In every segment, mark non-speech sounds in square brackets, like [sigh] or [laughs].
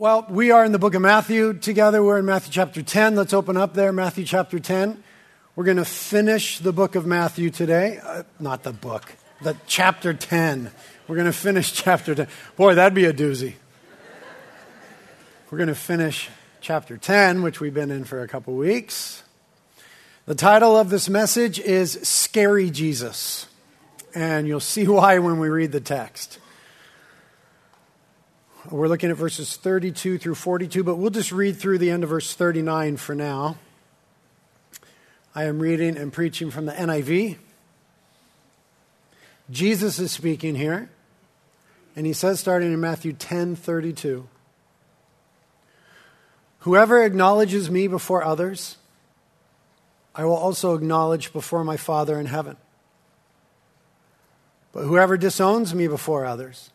Well, we are in the book of Matthew together. We're in Matthew chapter 10. Let's open up there, Matthew chapter 10. We're going to finish the book of Matthew today. Uh, not the book, the chapter 10. We're going to finish [laughs] chapter 10. Boy, that'd be a doozy. We're going to finish chapter 10, which we've been in for a couple weeks. The title of this message is Scary Jesus. And you'll see [laughs] why when we read the text. We're looking at verses 32 through 42, but we'll just read through the end of verse 39 for now. I am reading and preaching from the NIV. Jesus is speaking here, and he says, starting in Matthew 10 32, Whoever acknowledges me before others, I will also acknowledge before my Father in heaven. But whoever disowns me before others,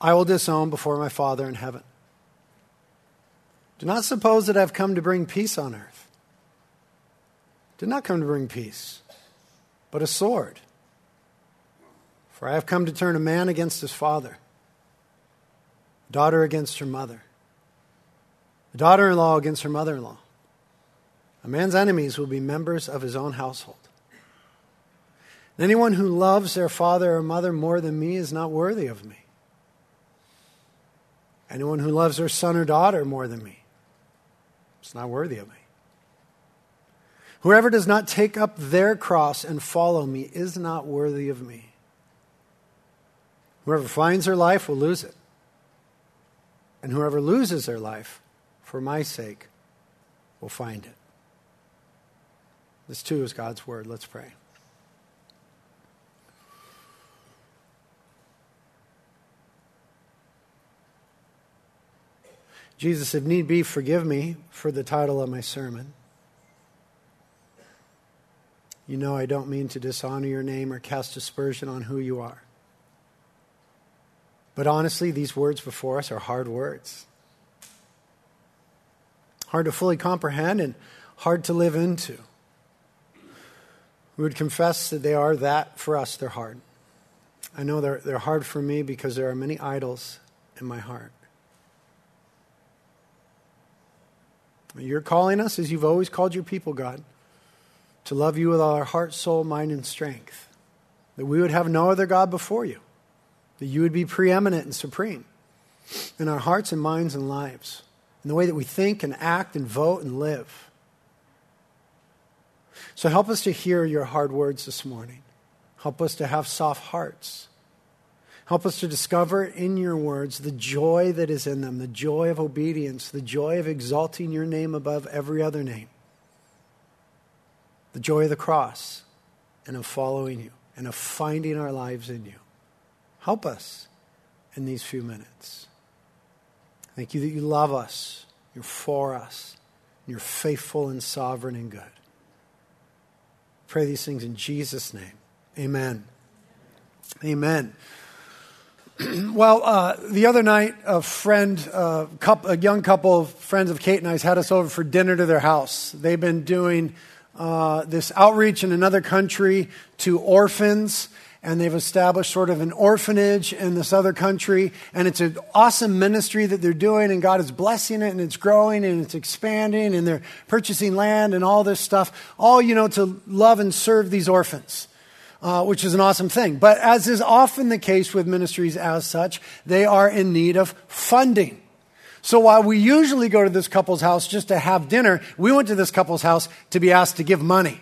I will disown before my Father in heaven. Do not suppose that I have come to bring peace on earth. Did not come to bring peace, but a sword. For I have come to turn a man against his father, daughter against her mother, a daughter in law against her mother in law. A man's enemies will be members of his own household. anyone who loves their father or mother more than me is not worthy of me. Anyone who loves their son or daughter more than me is not worthy of me. Whoever does not take up their cross and follow me is not worthy of me. Whoever finds their life will lose it. And whoever loses their life for my sake will find it. This too is God's word. Let's pray. Jesus, if need be, forgive me for the title of my sermon. You know I don't mean to dishonor your name or cast aspersion on who you are. But honestly, these words before us are hard words. Hard to fully comprehend and hard to live into. We would confess that they are that for us, they're hard. I know they're, they're hard for me because there are many idols in my heart. You're calling us, as you've always called your people, God, to love you with all our heart, soul, mind, and strength. That we would have no other God before you. That you would be preeminent and supreme in our hearts and minds and lives, in the way that we think and act and vote and live. So help us to hear your hard words this morning. Help us to have soft hearts. Help us to discover in your words the joy that is in them, the joy of obedience, the joy of exalting your name above every other name, the joy of the cross, and of following you, and of finding our lives in you. Help us in these few minutes. Thank you that you love us, you're for us, you're faithful and sovereign and good. Pray these things in Jesus' name. Amen. Amen. [clears throat] well, uh, the other night, a friend, uh, couple, a young couple of friends of Kate and I's had us over for dinner to their house. They've been doing uh, this outreach in another country to orphans, and they've established sort of an orphanage in this other country. And it's an awesome ministry that they're doing, and God is blessing it, and it's growing, and it's expanding, and they're purchasing land and all this stuff, all, you know, to love and serve these orphans uh, which is an awesome thing. But as is often the case with ministries as such, they are in need of funding. So while we usually go to this couple's house just to have dinner, we went to this couple's house to be asked to give money.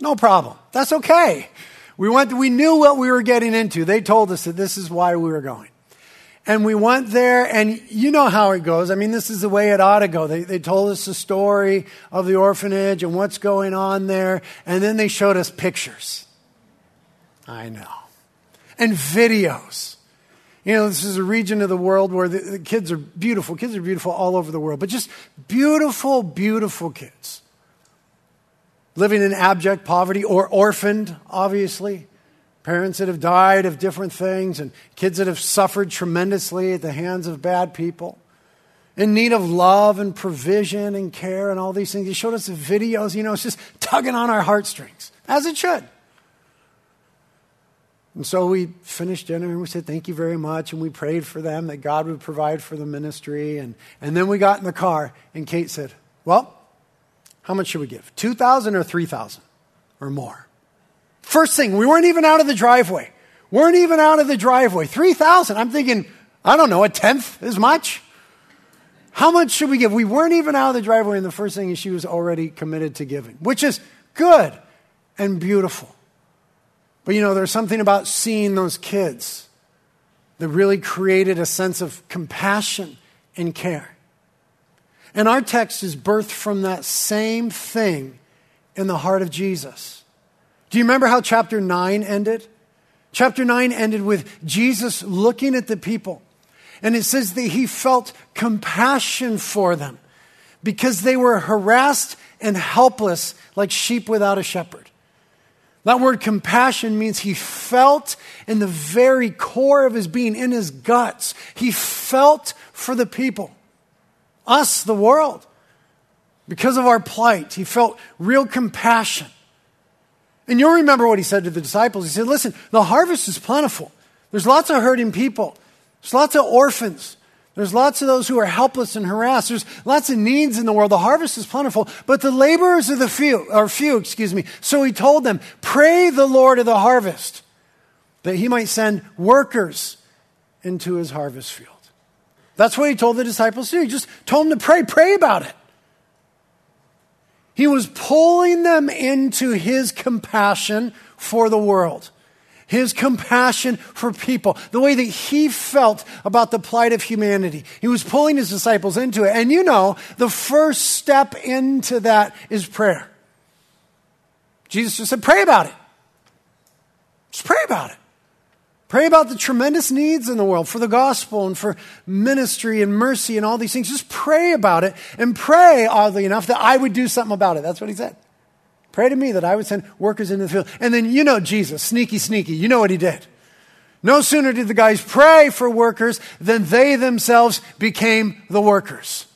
No problem. That's okay. We went, we knew what we were getting into. They told us that this is why we were going. And we went there, and you know how it goes. I mean, this is the way it ought to go. They, they told us the story of the orphanage and what's going on there, and then they showed us pictures. I know. And videos. You know, this is a region of the world where the, the, kids are beautiful. Kids are beautiful all over the world, but just beautiful, beautiful kids. Living in abject poverty or orphaned, obviously. Parents that have died of different things and kids that have suffered tremendously at the hands of bad people. In need of love and provision and care and all these things. He showed us the videos, you know, it's just tugging on our heartstrings, as it should. And so we finished dinner and we said, Thank you very much. And we prayed for them that God would provide for the ministry. And, and then we got in the car and Kate said, Well, how much should we give? 2000 or 3000 or more? First thing, we weren't even out of the driveway. Weren't even out of the driveway. 3000 I'm thinking, I don't know, a tenth as much? How much should we give? We weren't even out of the driveway, and the first thing is she was already committed to giving, which is good and beautiful. But you know, there's something about seeing those kids that really created a sense of compassion and care. And our text is birthed from that same thing in the heart of Jesus. Do you remember how chapter 9 ended? Chapter 9 ended with Jesus looking at the people. And it says that he felt compassion for them because they were harassed and helpless like sheep without a shepherd. That word compassion means he felt in the very core of his being, in his guts. He felt for the people, us, the world. Because of our plight, he felt real compassion. And you'll remember what he said to the disciples. He said, Listen, the harvest is plentiful. There's lots of hurting people, there's lots of orphans, there's lots of those who are helpless and harassed. There's lots of needs in the world. The harvest is plentiful, but the laborers are the few, are few, excuse me. So he told them, pray the Lord of the harvest that he might send workers into his harvest field. That's what he told the disciples to do. He just told them to pray, pray about it. He was pulling them into his compassion for the world his compassion for people, the way that he felt about the plight of humanity. He was pulling his disciples into it. And you know, the first step into that is prayer. Jesus just said, pray about it. Just pray about it. Pray about the tremendous needs in the world for the gospel and for ministry and mercy and all these things. Just pray about it and pray, oddly enough, that I would do something about it. That's what he said. Pray to me that I would send workers into the field. And then you know Jesus, sneaky, sneaky. You know what he did. No sooner did the guys pray for workers than they themselves became the workers.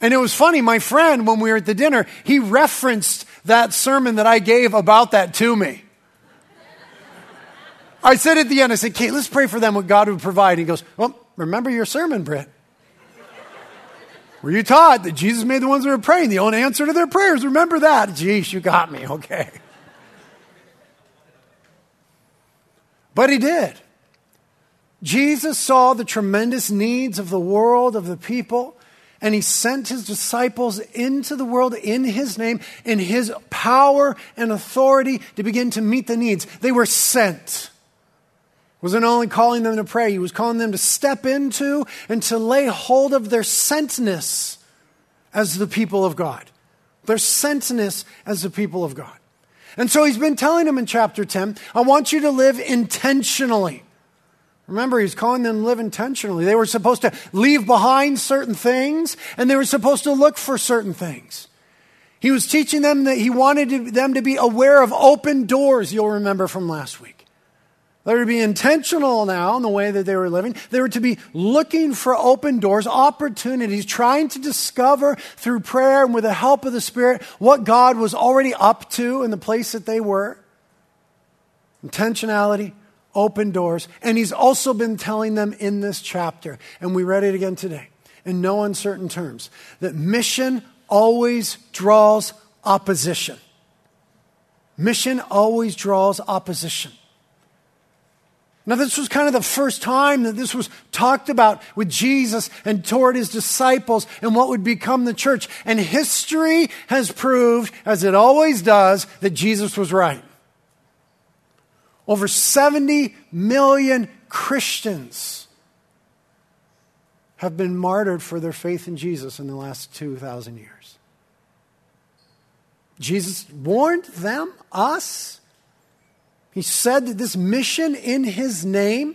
And it was funny, my friend, when we were at the dinner, he referenced that sermon that I gave about that to me. I said at the end, I said, Kate, let's pray for them what God would provide. He goes, Well, remember your sermon, Britt. Were you taught that Jesus made the ones that were praying the only answer to their prayers? Remember that. Geez, you got me. Okay. But he did. Jesus saw the tremendous needs of the world, of the people, and he sent his disciples into the world in his name, in his power and authority to begin to meet the needs. They were sent wasn't only calling them to pray, he was calling them to step into and to lay hold of their sentness as the people of God. Their sentness as the people of God. And so he's been telling them in chapter 10, I want you to live intentionally. Remember, he's calling them to live intentionally. They were supposed to leave behind certain things and they were supposed to look for certain things. He was teaching them that he wanted them to be aware of open doors, you'll remember from last week. They were to be intentional now in the way that they were living. They were to be looking for open doors, opportunities, trying to discover through prayer and with the help of the Spirit what God was already up to in the place that they were. Intentionality, open doors. And He's also been telling them in this chapter, and we read it again today, in no uncertain terms, that mission always draws opposition. Mission always draws opposition. Now, this was kind of the first time that this was talked about with Jesus and toward his disciples and what would become the church. And history has proved, as it always does, that Jesus was right. Over 70 million Christians have been martyred for their faith in Jesus in the last 2,000 years. Jesus warned them, us, he said that this mission in his name,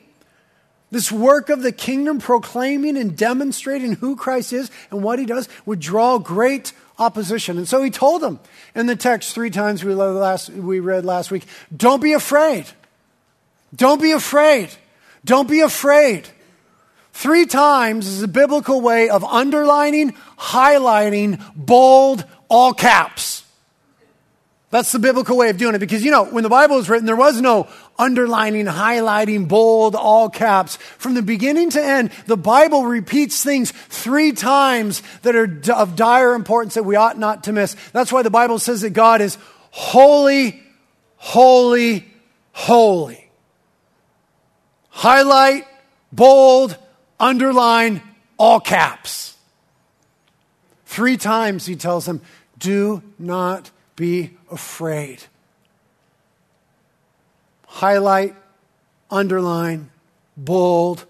this work of the kingdom proclaiming and demonstrating who Christ is and what he does would draw great opposition. And so he told them in the text three times we, last, we read last week don't be afraid. Don't be afraid. Don't be afraid. Three times is a biblical way of underlining, highlighting, bold, all caps. That's the biblical way of doing it because, you know, when the Bible was written, there was no underlining, highlighting, bold, all caps. From the beginning to end, the Bible repeats things three times that are of dire importance that we ought not to miss. That's why the Bible says that God is holy, holy, holy. Highlight, bold, underline, all caps. Three times he tells them, do not be afraid. Highlight, underline, bold,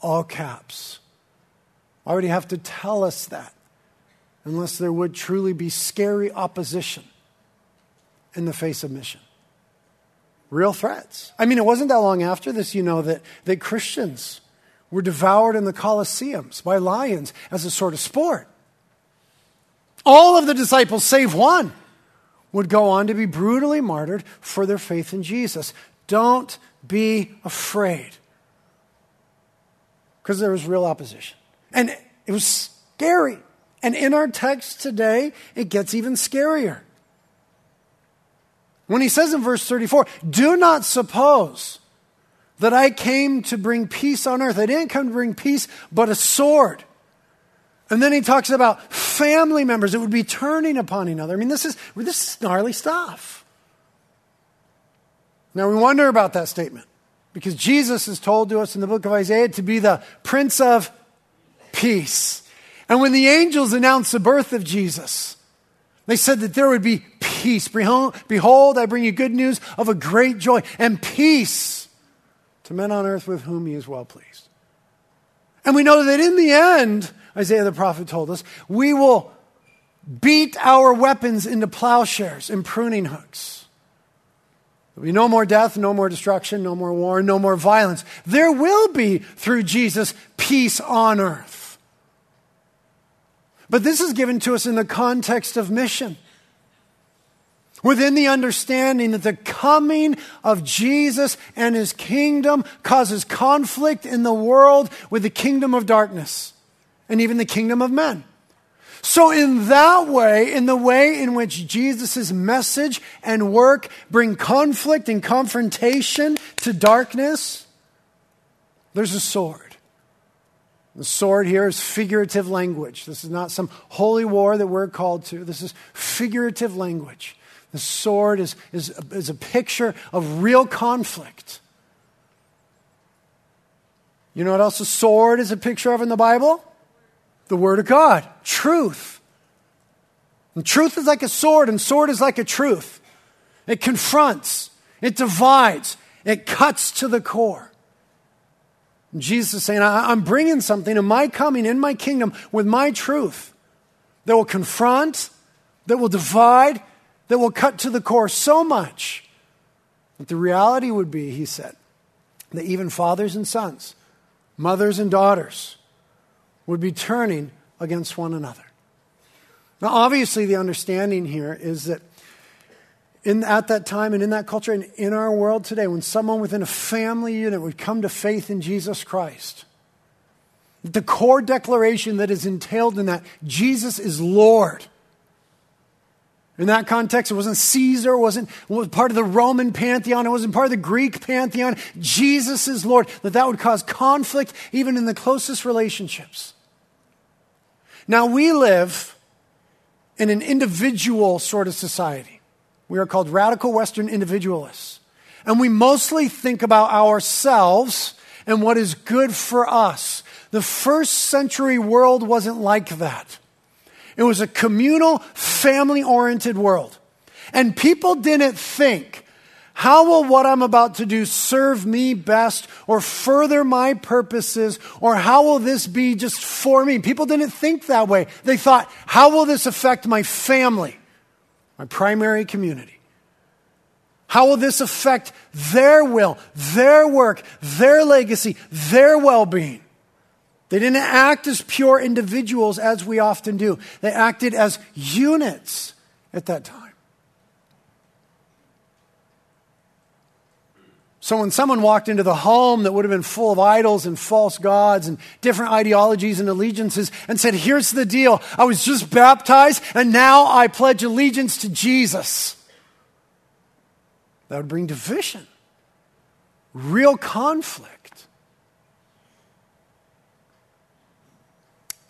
all caps. Why would he have to tell us that? Unless there would truly be scary opposition in the face of mission. Real threats. I mean, it wasn't that long after this, you know, that, that Christians were devoured in the Colosseums by lions as a sort of sport. All of the disciples, save one, would go on to be brutally martyred for their faith in Jesus. Don't be afraid. Because there was real opposition. And it was scary. And in our text today, it gets even scarier. When he says in verse 34, do not suppose that I came to bring peace on earth. I didn't come to bring peace, but a sword. And then he talks about family members that would be turning upon another. I mean, this is, this is gnarly stuff. Now, we wonder about that statement because Jesus is told to us in the book of Isaiah to be the Prince of Peace. And when the angels announced the birth of Jesus, they said that there would be peace. Behold, I bring you good news of a great joy and peace to men on earth with whom he is well pleased. And we know that in the end, Isaiah the prophet told us, we will beat our weapons into plowshares and pruning hooks. There'll be no more death, no more destruction, no more war, no more violence. There will be, through Jesus, peace on earth. But this is given to us in the context of mission within the understanding that the coming of Jesus and his kingdom causes conflict in the world with the kingdom of darkness and even the kingdom of men. So, in that way, in the way in which Jesus' message and work bring conflict and confrontation to darkness, there's a sword. The sword here is figurative language. This is not some holy war that we're called to. This is figurative language. The sword is, is, is a picture of real conflict. You know what else a sword is a picture of in the Bible? The Word of God, truth. And truth is like a sword, and sword is like a truth. It confronts, it divides, it cuts to the core. And Jesus is saying, I'm bringing something in my coming, in my kingdom, with my truth that will confront, that will divide, that will cut to the core so much that the reality would be, he said, that even fathers and sons, mothers and daughters would be turning against one another. Now, obviously, the understanding here is that in, at that time and in that culture and in our world today, when someone within a family unit would come to faith in Jesus Christ, the core declaration that is entailed in that Jesus is Lord in that context, it wasn't Caesar, it wasn't, part of the Roman pantheon, it wasn't part of the Greek pantheon. Jesus is Lord. That that would cause conflict even in the closest relationships. Now we live in an individual sort of society. We are called radical Western individualists. And we mostly think about ourselves and what is good for us. The first century world wasn't like that. It was a communal, family oriented world. And people didn't think, how will what I'm about to do serve me best or further my purposes or how will this be just for me? People didn't think that way. They thought, how will this affect my family, my primary community? How will this affect their will, their work, their legacy, their well being? They didn't act as pure individuals as we often do. They acted as units at that time. So when someone walked into the home that would have been full of idols and false gods and different ideologies and allegiances and said, Here's the deal. I was just baptized and now I pledge allegiance to Jesus. That would bring division, real conflict.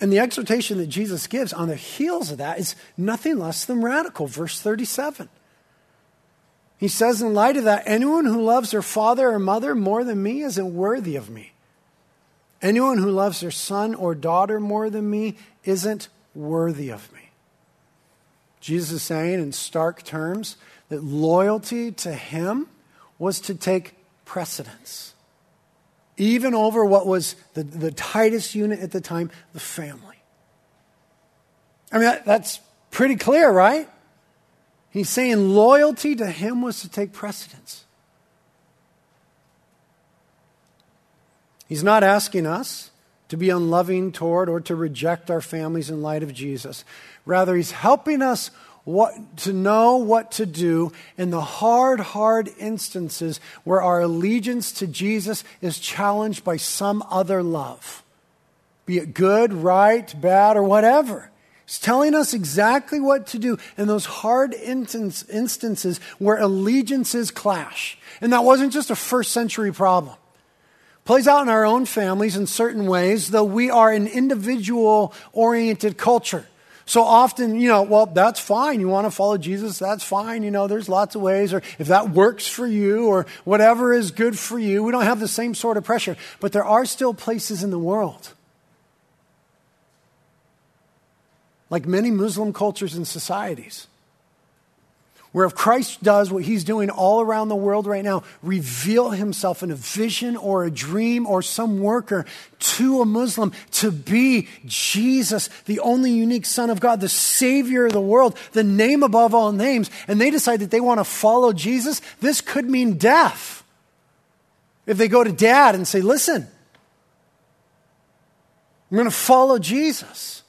And the exhortation that Jesus gives on the heels of that is nothing less than radical. Verse 37. He says, in light of that, anyone who loves their father or mother more than me isn't worthy of me. Anyone who loves their son or daughter more than me isn't worthy of me. Jesus is saying in stark terms that loyalty to him was to take precedence, even over what was the, the tightest unit at the time, the family. I mean, that, that's pretty clear, right? He's saying loyalty to him was to take precedence. He's not asking us to be unloving toward or to reject our families in light of Jesus. Rather, he's helping us what, to know what to do in the hard, hard instances where our allegiance to Jesus is challenged by some other love, be it good, right, bad, or whatever. He's telling us exactly what to do in those hard instance, instances where allegiances clash. And that wasn't just a first century problem. Plays out in our own families in certain ways, though we are an individual oriented culture. So often, you know, well, that's fine. You want to follow Jesus, that's fine. You know, there's lots of ways, or if that works for you, or whatever is good for you. We don't have the same sort of pressure. But there are still places in the world like many Muslim cultures and societies, where if Christ does what he's doing all around the world right now, reveal himself in a vision or a dream or some worker to a Muslim to be Jesus, the only unique Son of God, the Savior of the world, the name above all names, and they decide that they want to follow Jesus, this could mean death. If they go to dad and say, listen, I'm going to follow Jesus.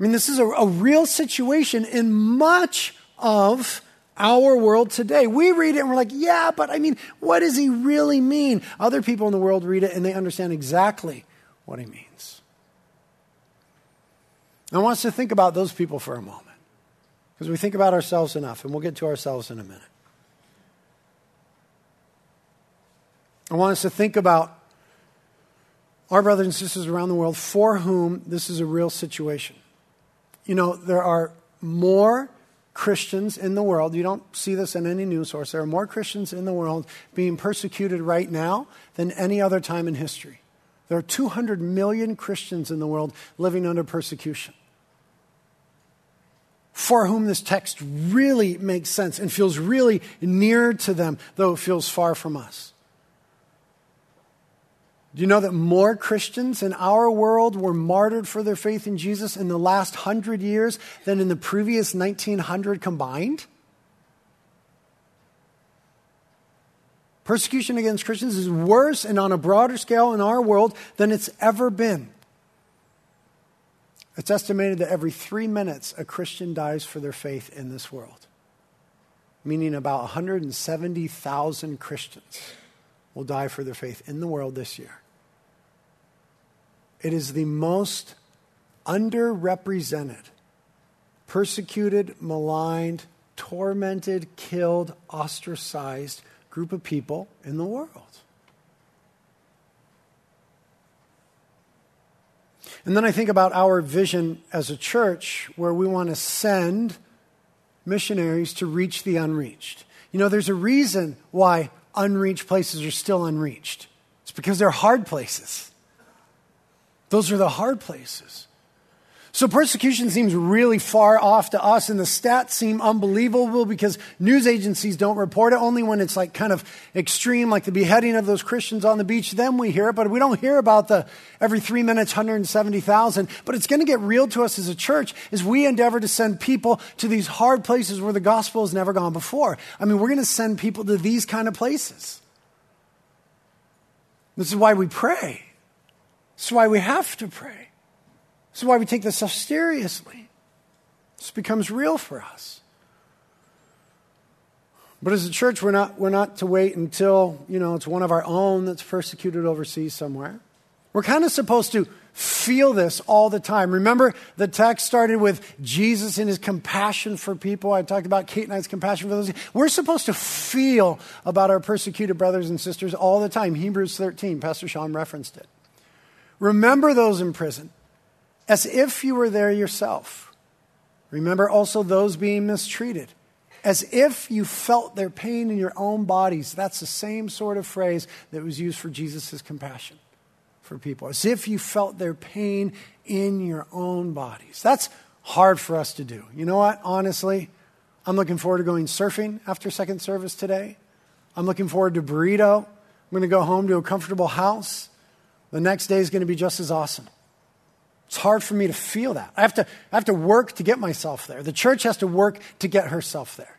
I mean, this is a, a real situation in much of our world today. We read it and we're like, yeah, but I mean, what does he really mean? Other people in the world read it and they understand exactly what he means. I want us to think about those people for a moment because we think about ourselves enough, and we'll get to ourselves in a minute. I want us to think about our brothers and sisters around the world for whom this is a real situation. You know, there are more Christians in the world, you don't see this in any news source, there are more Christians in the world being persecuted right now than any other time in history. There are 200 million Christians in the world living under persecution for whom this text really makes sense and feels really near to them, though it feels far from us. Do you know that more Christians in our world were martyred for their faith in Jesus in the last hundred years than in the previous 1900 combined? Persecution against Christians is worse and on a broader scale in our world than it's ever been. It's estimated that every three minutes a Christian dies for their faith in this world, meaning about 170,000 Christians will die for their faith in the world this year. It is the most underrepresented, persecuted, maligned, tormented, killed, ostracized group of people in the world. And then I think about our vision as a church where we want to send missionaries to reach the unreached. You know, there's a reason why unreached places are still unreached. It's because they're hard places. Those are the hard places. So persecution seems really far off to us, and the stats seem unbelievable because news agencies don't report it. Only when it's like kind of extreme, like the beheading of those Christians on the beach, then we hear it. But we don't hear about the every three minutes, 170,000. But it's going to get real to us as a church as we endeavor to send people to these hard places where the gospel has never gone before. I mean, we're going to send people to these kind of places. This is why we pray. This is why we have to pray. This is why we take this stuff seriously. This becomes real for us. But as a church, we're not, we're not to wait until, you know, it's one of our own that's persecuted overseas somewhere. We're kind of supposed to feel this all the time. Remember, the text started with Jesus and his compassion for people. I talked about Kate and I's compassion for those. We're supposed to feel about our persecuted brothers and sisters all the time. Hebrews 13, Pastor Sean referenced it. Remember those in prison as if you were there yourself. Remember also those being mistreated as if you felt their pain in your own bodies. That's the same sort of phrase that was used for Jesus' compassion for people, as if you felt their pain in your own bodies. That's hard for us to do. You know what? Honestly, I'm looking forward to going surfing after second service today. I'm looking forward to burrito. I'm going to go home to a comfortable house. The next day is going to be just as awesome. It's hard for me to feel that. I have to, I have to work to get myself there. The church has to work to get herself there.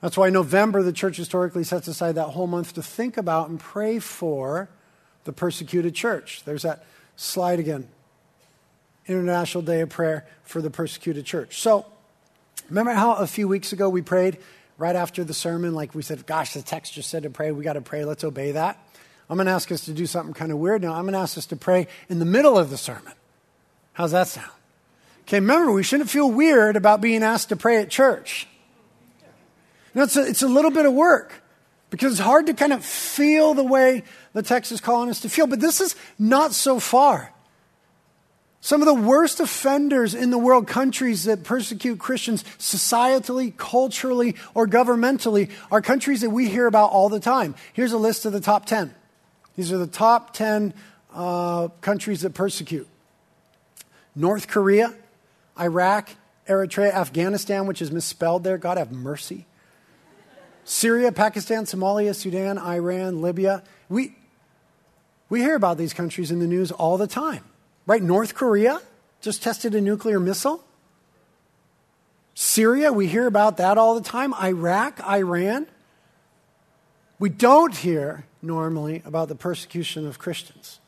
That's why November, the church historically sets aside that whole month to think about and pray for the persecuted church. There's that slide again. International Day of Prayer for the Persecuted Church. So, remember how a few weeks ago we prayed right after the sermon? Like we said, gosh, the text just said to pray. We got to pray. Let's obey that. I'm going to ask us to do something kind of weird now. I'm going to ask us to pray in the middle of the sermon. How's that sound? Okay, remember, we shouldn't feel weird about being asked to pray at church. You know, it's a, it's a little bit of work because it's hard to kind of feel the way the text is calling us to feel. But this is not so far. Some of the worst offenders in the world, countries that persecute Christians societally, culturally, or governmentally, are countries that we hear about all the time. Here's a list of the top 10. These are the top 10 uh, countries that persecute North Korea, Iraq, Eritrea, Afghanistan, which is misspelled there. God have mercy. Syria, Pakistan, Somalia, Sudan, Iran, Libya. We, we hear about these countries in the news all the time, right? North Korea just tested a nuclear missile. Syria, we hear about that all the time. Iraq, Iran. We don't hear normally about the persecution of Christians,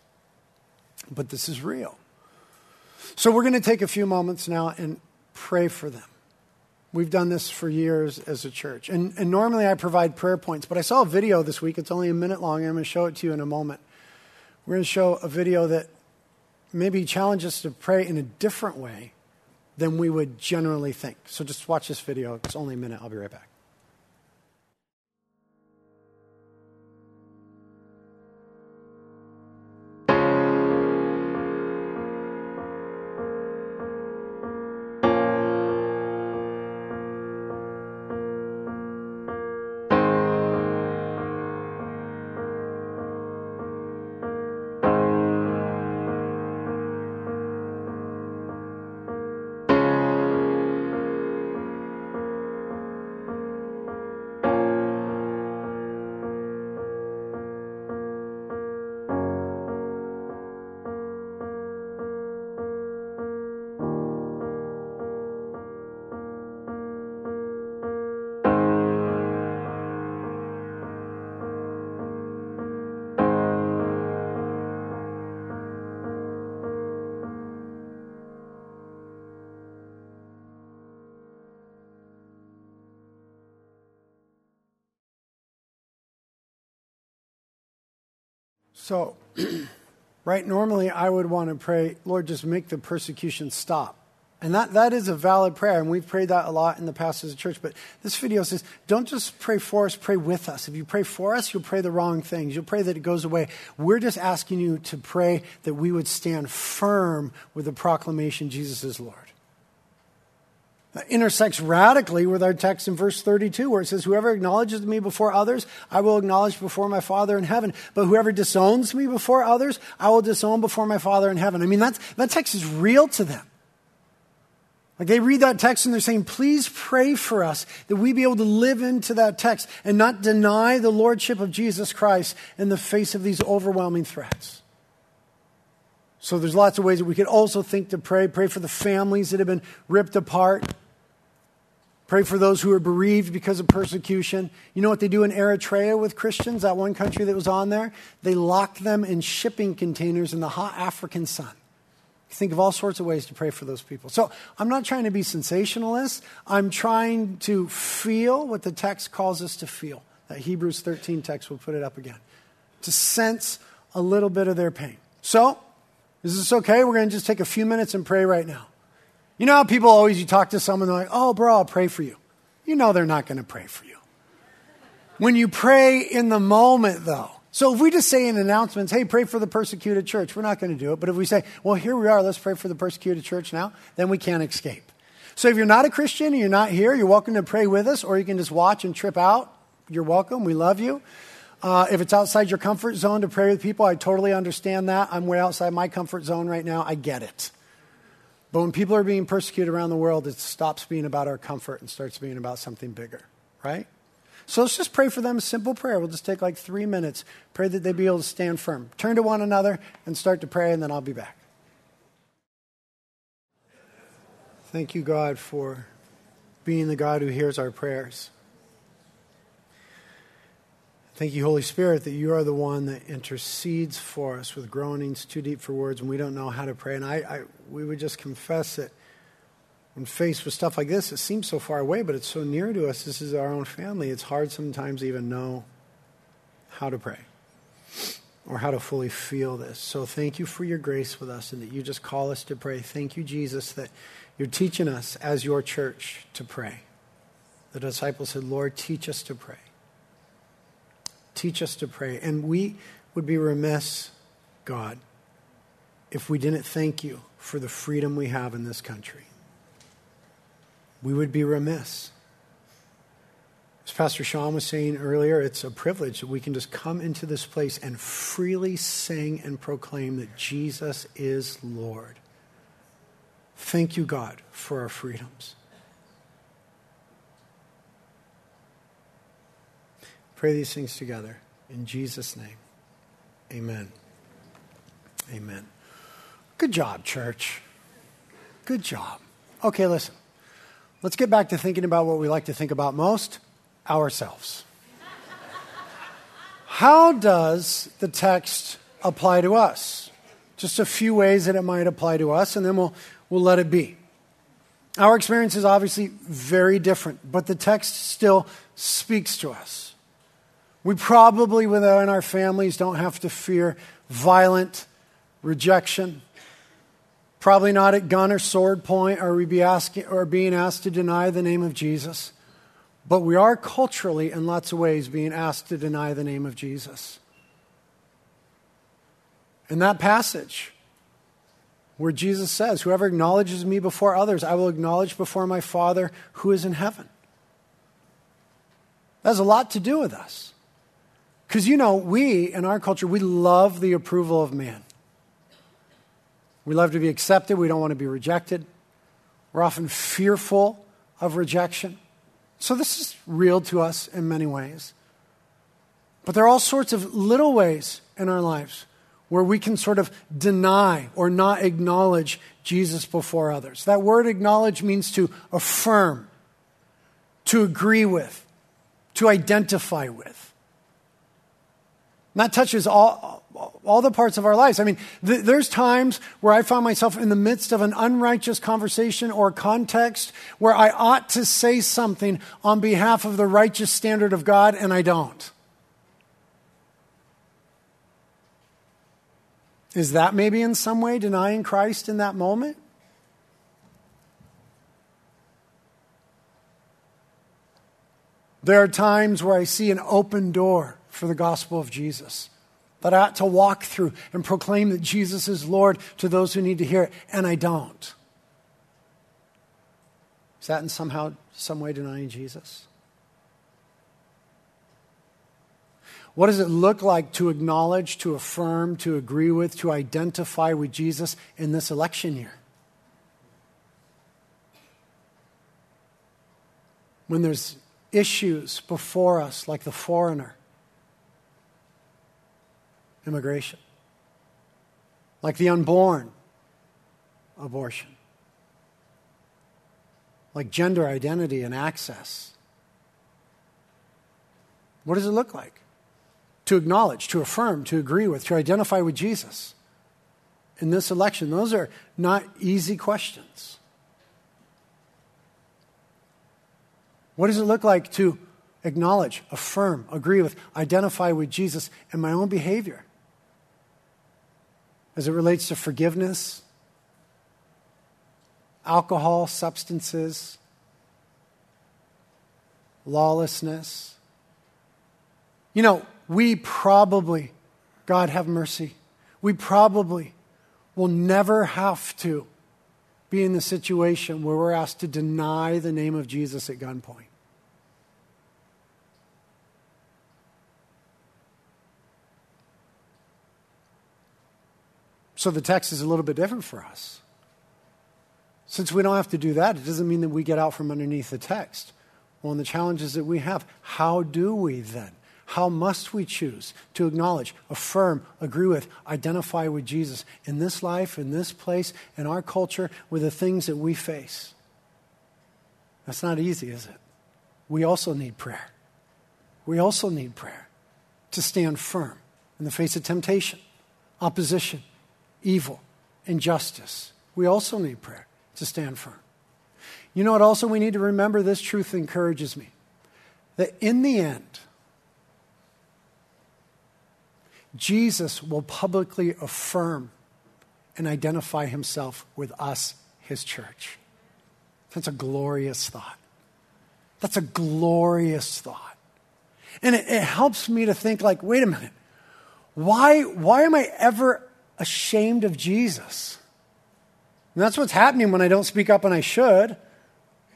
but this is real. So we're going to take a few moments now and pray for them. We've done this for years as a church. And, and normally I provide prayer points, but I saw a video this week. It's only a minute long, I'm going to show it to you in a moment. We're going to show a video that maybe challenges us to pray in a different way than we would generally think. So just watch this video. It's only a minute. I'll be right back. So, [clears throat] right, normally I would want to pray, Lord, just make the persecution stop. And that, that is a valid prayer, and we've prayed that a lot in the past as a church. But this video says, don't just pray for us, pray with us. If you pray for us, you'll pray the wrong things. You'll pray that it goes away. We're just asking you to pray that we would stand firm with the proclamation Jesus is Lord. Intersects radically with our text in verse 32, where it says, Whoever acknowledges me before others, I will acknowledge before my Father in heaven. But whoever disowns me before others, I will disown before my Father in heaven. I mean, that's, that text is real to them. Like they read that text and they're saying, Please pray for us that we be able to live into that text and not deny the Lordship of Jesus Christ in the face of these overwhelming threats. So there's lots of ways that we could also think to pray. Pray for the families that have been ripped apart. Pray for those who are bereaved because of persecution. You know what they do in Eritrea with Christians, that one country that was on there? They lock them in shipping containers in the hot African sun. Think of all sorts of ways to pray for those people. So I'm not trying to be sensationalist. I'm trying to feel what the text calls us to feel. That Hebrews 13 text, will put it up again. To sense a little bit of their pain. So Is this okay? We're going to just take a few minutes and pray right now. You know how people always, you talk to someone, they're like, oh, bro, I'll pray for you. You know they're not going to pray for you. When you pray in the moment, though, so if we just say in announcements, hey, pray for the persecuted church, we're not going to do it. But if we say, well, here we are, let's pray for the persecuted church now, then we can't escape. So if you're not a Christian and you're not here, you're welcome to pray with us, or you can just watch and trip out. You're welcome. We love you. Uh, if it's outside your comfort zone to pray with people, I totally understand that. I'm way outside my comfort zone right now. I get it. But when people are being persecuted around the world, it stops being about our comfort and starts being about something bigger, right? So let's just pray for them a simple prayer. We'll just take like three minutes. Pray that they be able to stand firm. Turn to one another and start to pray, and then I'll be back. Thank you, God, for being the God who hears our prayers. Thank you, Holy Spirit, that you are the one that intercedes for us with groanings too deep for words, and we don't know how to pray. And I, I, we would just confess that when faced with stuff like this, it seems so far away, but it's so near to us. This is our own family. It's hard sometimes to even know how to pray or how to fully feel this. So thank you for your grace with us and that you just call us to pray. Thank you, Jesus, that you're teaching us as your church to pray. The disciples said, Lord, teach us to pray. Teach us to pray. And we would be remiss, God, if we didn't thank you for the freedom we have in this country. We would be remiss. As Pastor Sean was saying earlier, it's a privilege that we can just come into this place and freely sing and proclaim that Jesus is Lord. Thank you, God, for our freedoms. Pray these things together. In Jesus' name, amen. Amen. Good job, church. Good job. Okay, listen. Let's get back to thinking about what we like to think about most ourselves. How does the text apply to us? Just a few ways that it might apply to us, and then we'll, we'll let it be. Our experience is obviously very different, but the text still speaks to us. We probably, within our families, don't have to fear violent rejection. Probably not at gun or sword point are we be asking, or being asked to deny the name of Jesus. But we are culturally, in lots of ways, being asked to deny the name of Jesus. In that passage, where Jesus says, Whoever acknowledges me before others, I will acknowledge before my Father who is in heaven. That has a lot to do with us. Because, you know, we, in our culture, we love the approval of man. We love to be accepted. We don't want to be rejected. We're often fearful of rejection. So, this is real to us in many ways. But there are all sorts of little ways in our lives where we can sort of deny or not acknowledge Jesus before others. That word acknowledge means to affirm, to agree with, to identify with. And that touches all, all the parts of our lives. I mean, th- there's times where I found myself in the midst of an unrighteous conversation or context where I ought to say something on behalf of the righteous standard of God, and I don't. Is that maybe in some way denying Christ in that moment? There are times where I see an open door for the gospel of Jesus. That I ought to walk through and proclaim that Jesus is Lord to those who need to hear it, and I don't. Is that in somehow, some way denying Jesus? What does it look like to acknowledge, to affirm, to agree with, to identify with Jesus in this election year? When there's issues before us, like the foreigner, immigration, like the unborn, abortion, like gender identity and access. What does it look like? To acknowledge, to affirm, to agree with, to identify with Jesus in this election? Those are not easy questions. What does it look like to acknowledge, affirm, agree with, identify with Jesus in my own behavior? As it relates to forgiveness, alcohol, substances, lawlessness. You know, we probably, God have mercy, we probably will never have to be in the situation where we're asked to deny the name of Jesus at gunpoint. So the text is a little bit different for us. Since we don't have to do that, it doesn't mean that we get out from underneath the text. Well, and the challenges that we have, how do we then? How must we choose to acknowledge, affirm, agree with, identify with Jesus in this life, in this place, in our culture, with the things that we face? That's not easy, is it? We also need prayer. We also need prayer to stand firm in the face of temptation, opposition, evil, injustice. We also need prayer to stand firm. You know what also we need to remember? This truth encourages me. That in the end, Jesus will publicly affirm and identify himself with us, his church. That's a glorious thought. That's a glorious thought. And it, it, helps me to think like, wait a minute, why, why am I ever ashamed of Jesus? And that's what's happening when I don't speak up and I should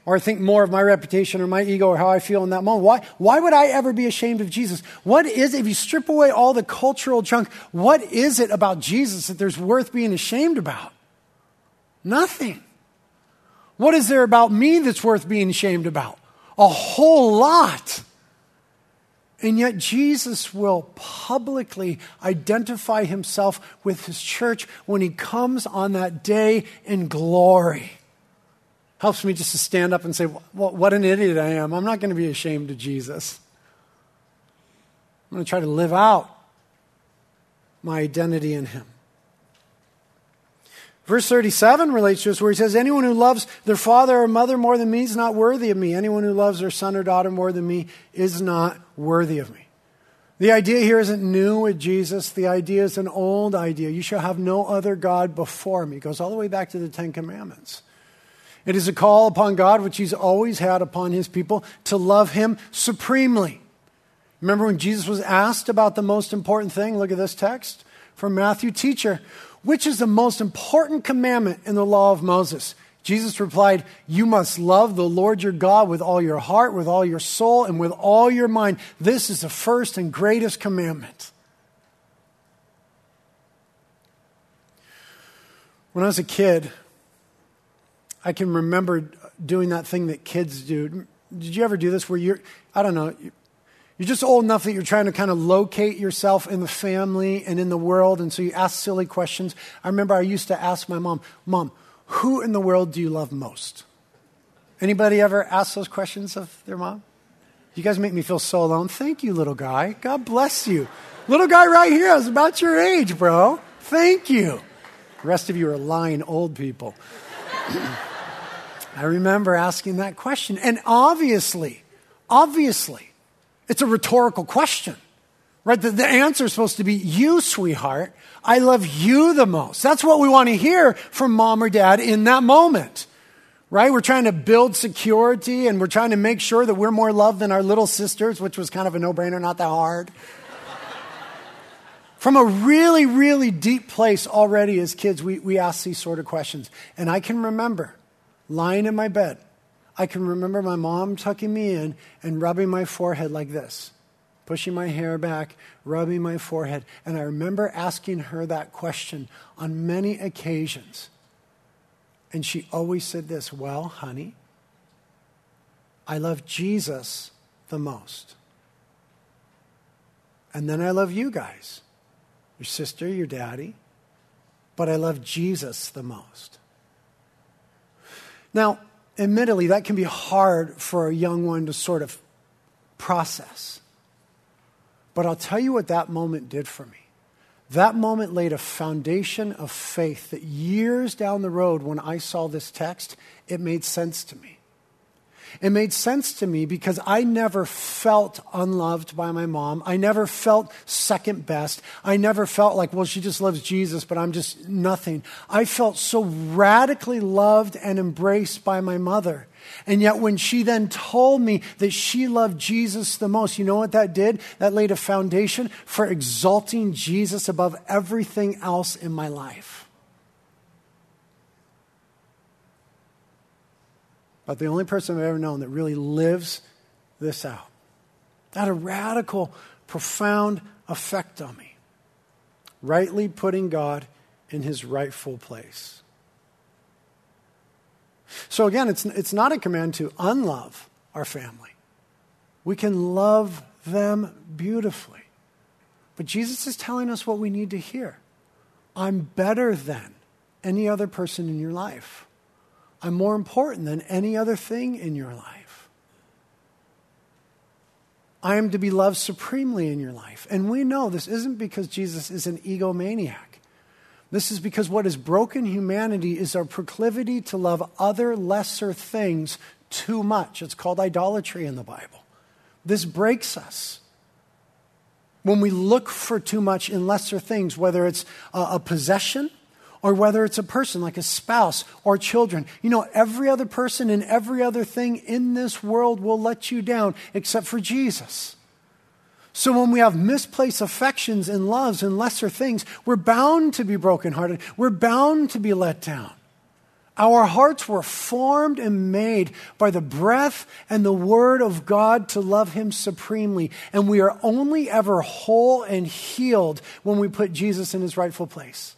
or I think more of my reputation or my ego or how I feel in that moment. Why, why would I ever be ashamed of Jesus? What is, if you strip away all the cultural junk, what is it about Jesus that there's worth being ashamed about? Nothing. What is there about me that's worth being ashamed about? A whole lot. And yet, Jesus will publicly identify himself with his church when he comes on that day in glory helps me just to stand up and say, well, What an idiot I am. I'm not going to be ashamed of Jesus. I'm going to try to live out my identity in Him. Verse 37 relates to us where he says, Anyone who loves their father or mother more than me is not worthy of me. Anyone who loves their son or daughter more than me is not worthy of me. The idea here isn't new with Jesus. The idea is an old idea. You shall have no other God before me. It goes all the way back to the Ten Commandments. It is a call upon God, which He's always had upon His people, to love Him supremely. Remember when Jesus was asked about the most important thing? Look at this text from Matthew, teacher. Which is the most important commandment in the law of Moses? Jesus replied, You must love the Lord your God with all your heart, with all your soul, and with all your mind. This is the first and greatest commandment. When I was a kid, I can remember doing that thing that kids do. Did you ever do this where you're, I don't know, you're just old enough that you're trying to kind of locate yourself in the family and in the world, and so you ask silly questions. I remember I used to ask my mom, Mom, who in the world do you love most? Anybody ever ask those questions of their mom? You guys make me feel so alone. Thank you, little guy. God bless you. Little guy right here, I was about your age, bro. Thank you. The rest of you are lying old people. [clears throat] I remember asking that question. And obviously, obviously, it's a rhetorical question, right? The, the answer is supposed to be you, sweetheart. I love you the most. That's what we want to hear from mom or dad in that moment, right? We're trying to build security and we're trying to make sure that we're more loved than our little sisters, which was kind of a no brainer, not that hard. [laughs] From a really, really deep place already as kids, we, we ask these sort of questions. And I can remember lying in my bed, I can remember my mom tucking me in and rubbing my forehead like this, pushing my hair back, rubbing my forehead. And I remember asking her that question on many occasions. And she always said this Well, honey, I love Jesus the most. And then I love you guys, your sister, your daddy. But I love Jesus the most. Now, admittedly, that can be hard for a young one to sort of process. But I'll tell you what that moment did for me. That moment laid a foundation of faith that years down the road, when I saw this text, it made sense to me. It made sense to me because I never felt unloved by my mom. I never felt second best. I never felt like, well, she just loves Jesus, but I'm just nothing. I felt so radically loved and embraced by my mother. And yet, when she then told me that she loved Jesus the most, you know what that did? That laid a foundation for exalting Jesus above everything else in my life. But the only person I've ever known that really lives this out. That had a radical, profound effect on me. Rightly putting God in his rightful place. So again, it's, it's not a command to unlove our family. We can love them beautifully. But Jesus is telling us what we need to hear. I'm better than any other person in your life. I'm more important than any other thing in your life. I am to be loved supremely in your life. And we know this isn't because Jesus is an egomaniac. This is because what has broken humanity is our proclivity to love other lesser things too much. It's called idolatry in the Bible. This breaks us. When we look for too much in lesser things, whether it's a, possession or whether it's a person like a spouse or children. You know, every other person and every other thing in this world will let you down except for Jesus. So when we have misplaced affections and loves and lesser things, we're bound to be brokenhearted. We're bound to be let down. Our hearts were formed and made by the breath and the word of God to love Him supremely. And we are only ever whole and healed when we put Jesus in His rightful place.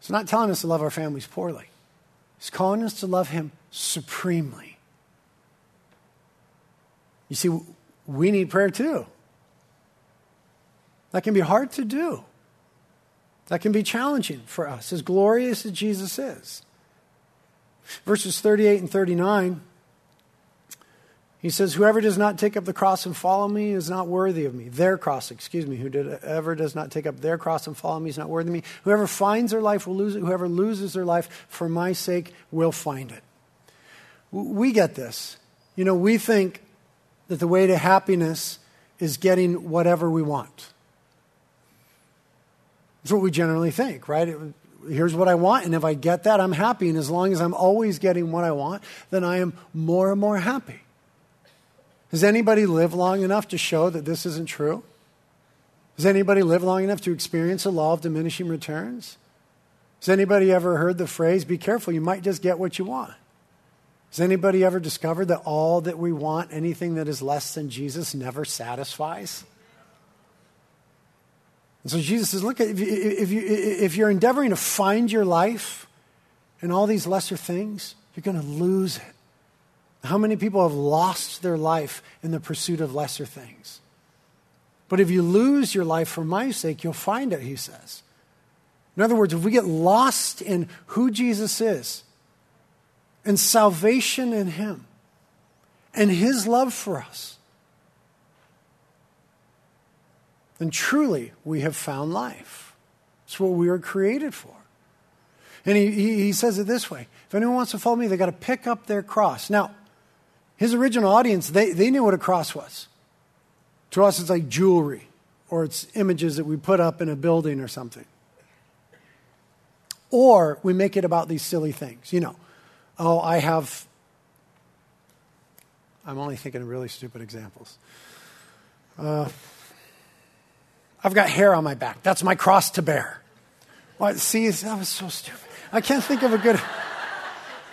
He's not telling us to love our families poorly, He's calling us to love Him supremely. You see, we need prayer too. That can be hard to do. That can be challenging for us, as glorious as Jesus is. Verses 38 and 39, he says, Whoever does not take up the cross and follow me is not worthy of me. Their cross, excuse me. Whoever does not take up their cross and follow me is not worthy of me. Whoever finds their life will lose it. Whoever loses their life for my sake will find it. We get this. You know, we think that the way to happiness is getting whatever we want. That's what we generally think, right? here's what I want, and if I get that, I'm happy. And as long as I'm always getting what I want, then I am more and more happy. Does anybody live long enough to show that this isn't true? Does anybody live long enough to experience a law of diminishing returns? Has anybody ever heard the phrase, be careful, you might just get what you want? Has anybody ever discovered that all that we want, anything that is less than Jesus, never satisfies? And so Jesus says, look, if, you, if, you, if you're endeavoring to find your life in all these lesser things, you're going to lose it. How many people have lost their life in the pursuit of lesser things? But if you lose your life for my sake, you'll find it, he says. In other words, if we get lost in who Jesus is, and salvation in Him and His love for us, then truly we have found life. It's what we were created for. And he, he, says it this way if anyone wants to follow me, they've got to pick up their cross. Now, his original audience, they, they knew what a cross was. To us, it's like jewelry or it's images that we put up in a building or something. Or we make it about these silly things. You know, Oh, I have. I'm only thinking of really stupid examples. Uh, I've got hair on my back. That's my cross to bear. What? See, that was so stupid. I can't think of a good.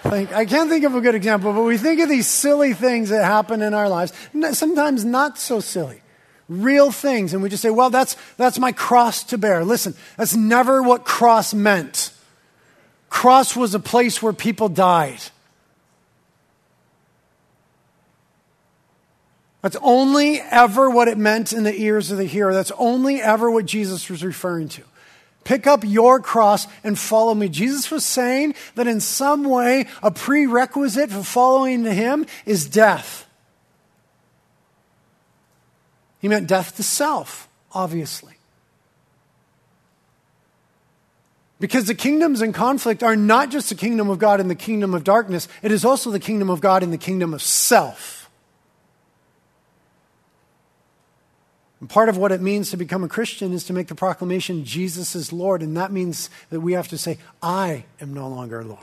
Think, I can't think of a good example, but we think of these silly things that happen in our lives. Sometimes not so silly real things and we just say well that's that's my cross to bear listen that's never what cross meant Cross was a place where people died. That's only ever what it meant in the ears of the hearer. That's only ever what Jesus was referring to. Pick up your cross and follow me. Jesus was saying that in some way, a prerequisite for following him is death. He meant death to self, obviously. Because the kingdoms in conflict are not just the kingdom of God and the kingdom of darkness, it is also the kingdom of God and the kingdom of self. And part of what it means to become a Christian is to make the proclamation, Jesus is Lord. And that means that we have to say, I am no longer Lord.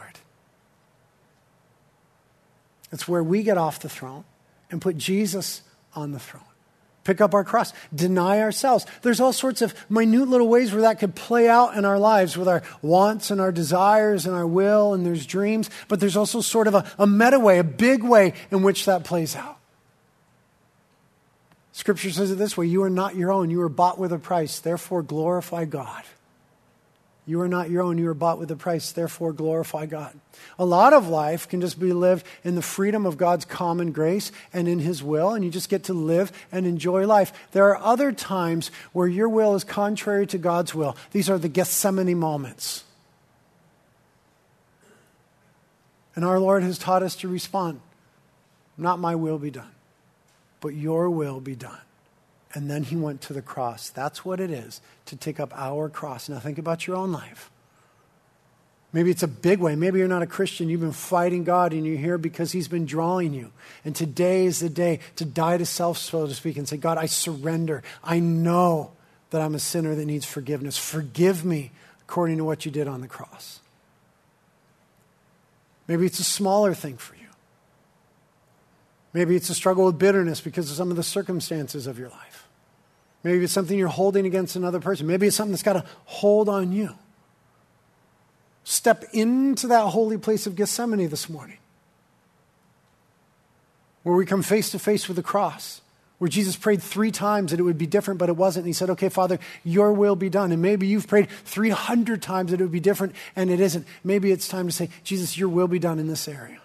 It's where we get off the throne and put Jesus on the throne pick up our cross, deny ourselves. There's all sorts of minute little ways where that could play out in our lives with our wants and our desires and our will, and there's dreams, but there's also sort of a, a meta way, a big way in which that plays out. Scripture says it this way You are not your own, you are bought with a price, therefore glorify God. You are not your own. You are bought with a price. Therefore, glorify God. A lot of life can just be lived in the freedom of God's common grace and in His will, and you just get to live and enjoy life. There are other times where your will is contrary to God's will. These are the Gethsemane moments. And our Lord has taught us to respond Not my will be done, but your will be done and then he went to the cross. That's what it is to take up our cross. Now, think about your own life. Maybe it's a big way. Maybe you're not a Christian. You've been fighting God and you're here because He's been drawing you. And today is the day to die to self, so to speak, and say, God, I surrender. I know that I'm a sinner that needs forgiveness. Forgive me according to what you did on the cross. Maybe it's a smaller thing for you. Maybe it's a struggle with bitterness because of some of the circumstances of your life. Maybe it's something you're holding against another person. Maybe it's something that's got a hold on you. Step into that holy place of Gethsemane this morning, where we come face to face with the cross, where Jesus prayed three times that it would be different, but it wasn't. And he said, Okay, Father, your will be done. And maybe you've prayed 300 times that it would be different, and it isn't. Maybe it's time to say, Jesus, your will be done in this area.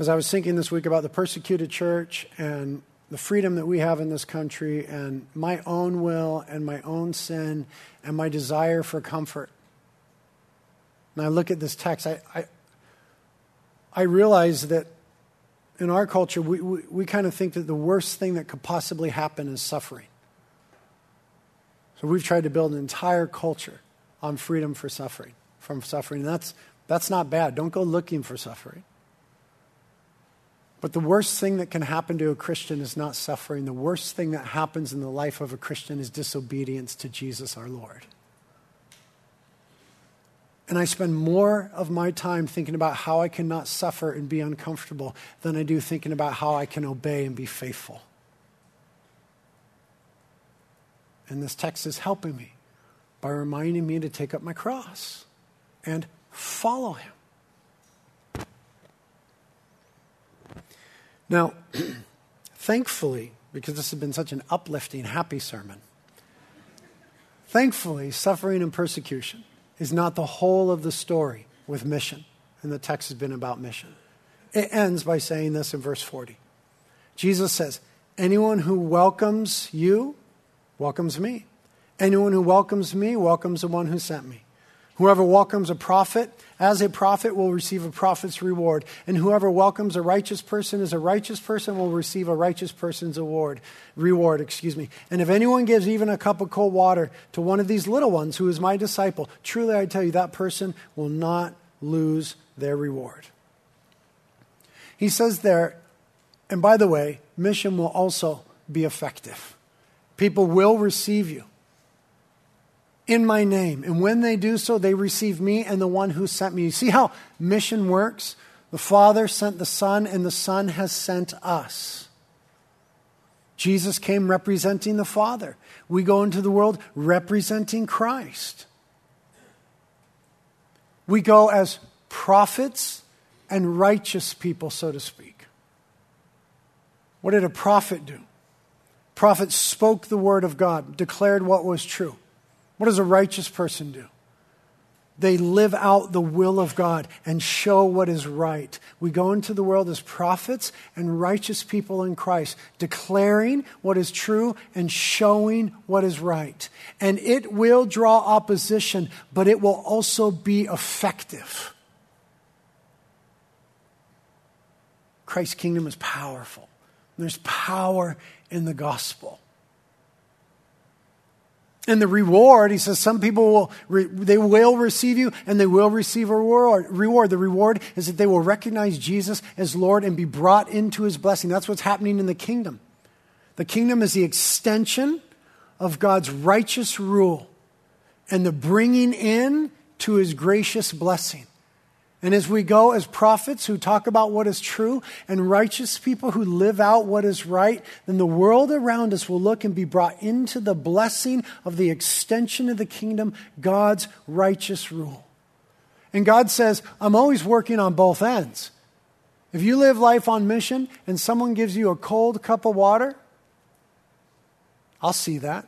As I was thinking this week about the persecuted church and the freedom that we have in this country and my own will and my own sin and my desire for comfort. And I look at this text, I, I, I realize that in our culture, we, we, we kind of think that the worst thing that could possibly happen is suffering. So we've tried to build an entire culture on freedom for suffering, from suffering. And that's, that's not bad. Don't go looking for suffering. But the worst thing that can happen to a Christian is not suffering. The worst thing that happens in the life of a Christian is disobedience to Jesus our Lord. And I spend more of my time thinking about how I cannot suffer and be uncomfortable than I do thinking about how I can obey and be faithful. And this text is helping me by reminding me to take up my cross and follow him. Now, [clears throat] thankfully, because this has been such an uplifting, happy sermon, thankfully, suffering and persecution is not the whole of the story with mission. And the text has been about mission. It ends by saying this in verse 40. Jesus says, Anyone who welcomes you welcomes me. Anyone who welcomes me welcomes the one who sent me. Whoever welcomes a prophet as a prophet will receive a prophet's reward. And whoever welcomes a righteous person as a righteous person will receive a righteous person's award, reward, excuse me. And if anyone gives even a cup of cold water to one of these little ones who is my disciple, truly I tell you, that person will not lose their reward. He says there, and by the way, mission will also be effective. People will receive you in my name. And when they do so, they receive me and the one who sent me. You see how mission works? The Father sent the Son, and the Son has sent us. Jesus came representing the Father. We go into the world representing Christ. We go as prophets and righteous people, so to speak. What did a prophet do? Prophet spoke the word of God, declared what was true. What does a righteous person do? They live out the will of God and show what is right. We go into the world as prophets and righteous people in Christ, declaring what is true and showing what is right. And it will draw opposition, but it will also be effective. Christ's kingdom is powerful. There's power in the gospel. And the reward, he says, some people will, re, they will receive you and they will receive a reward. reward. The reward is that they will recognize Jesus as Lord and be brought into his blessing. That's what's happening in the kingdom. The kingdom is the extension of God's righteous rule and the bringing in to his gracious blessing. And as we go as prophets who talk about what is true and righteous people who live out what is right, then the world around us will look and be brought into the blessing of the extension of the kingdom, God's righteous rule. And God says, I'm always working on both ends. If you live life on mission and someone gives you a cold cup of water, I'll see that,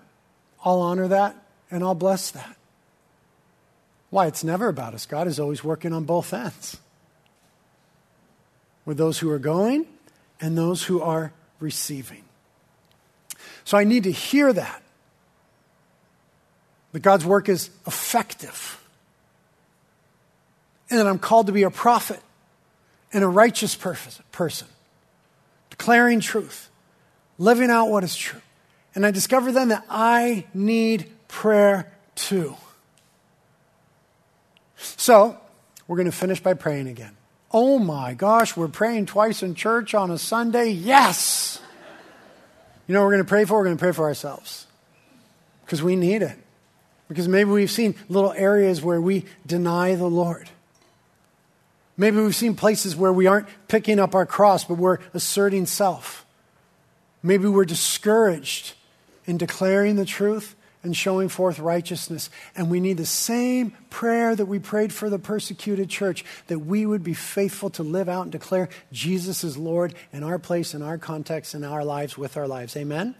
I'll honor that, and I'll bless that. Why? It's never about us. God is always working on both ends with those who are going and those who are receiving. So I need to hear that. That God's work is effective. And that I'm called to be a prophet and a righteous person, declaring truth, living out what is true. And I discover then that I need prayer too. So, we're going to finish by praying again. Oh my gosh, we're praying twice in church on a Sunday? Yes! You know what we're going to pray for? We're going to pray for ourselves because we need it. Because maybe we've seen little areas where we deny the Lord. Maybe we've seen places where we aren't picking up our cross, but we're asserting self. Maybe we're discouraged in declaring the truth and showing forth righteousness. And we need the same prayer that we prayed for the persecuted church that we would be faithful to live out and declare Jesus is Lord in our place, in our context, in our lives, with our lives. Amen?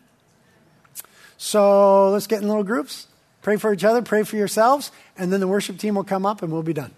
So let's get in little groups. Pray for each other, pray for yourselves, and then the worship team will come up and we'll be done.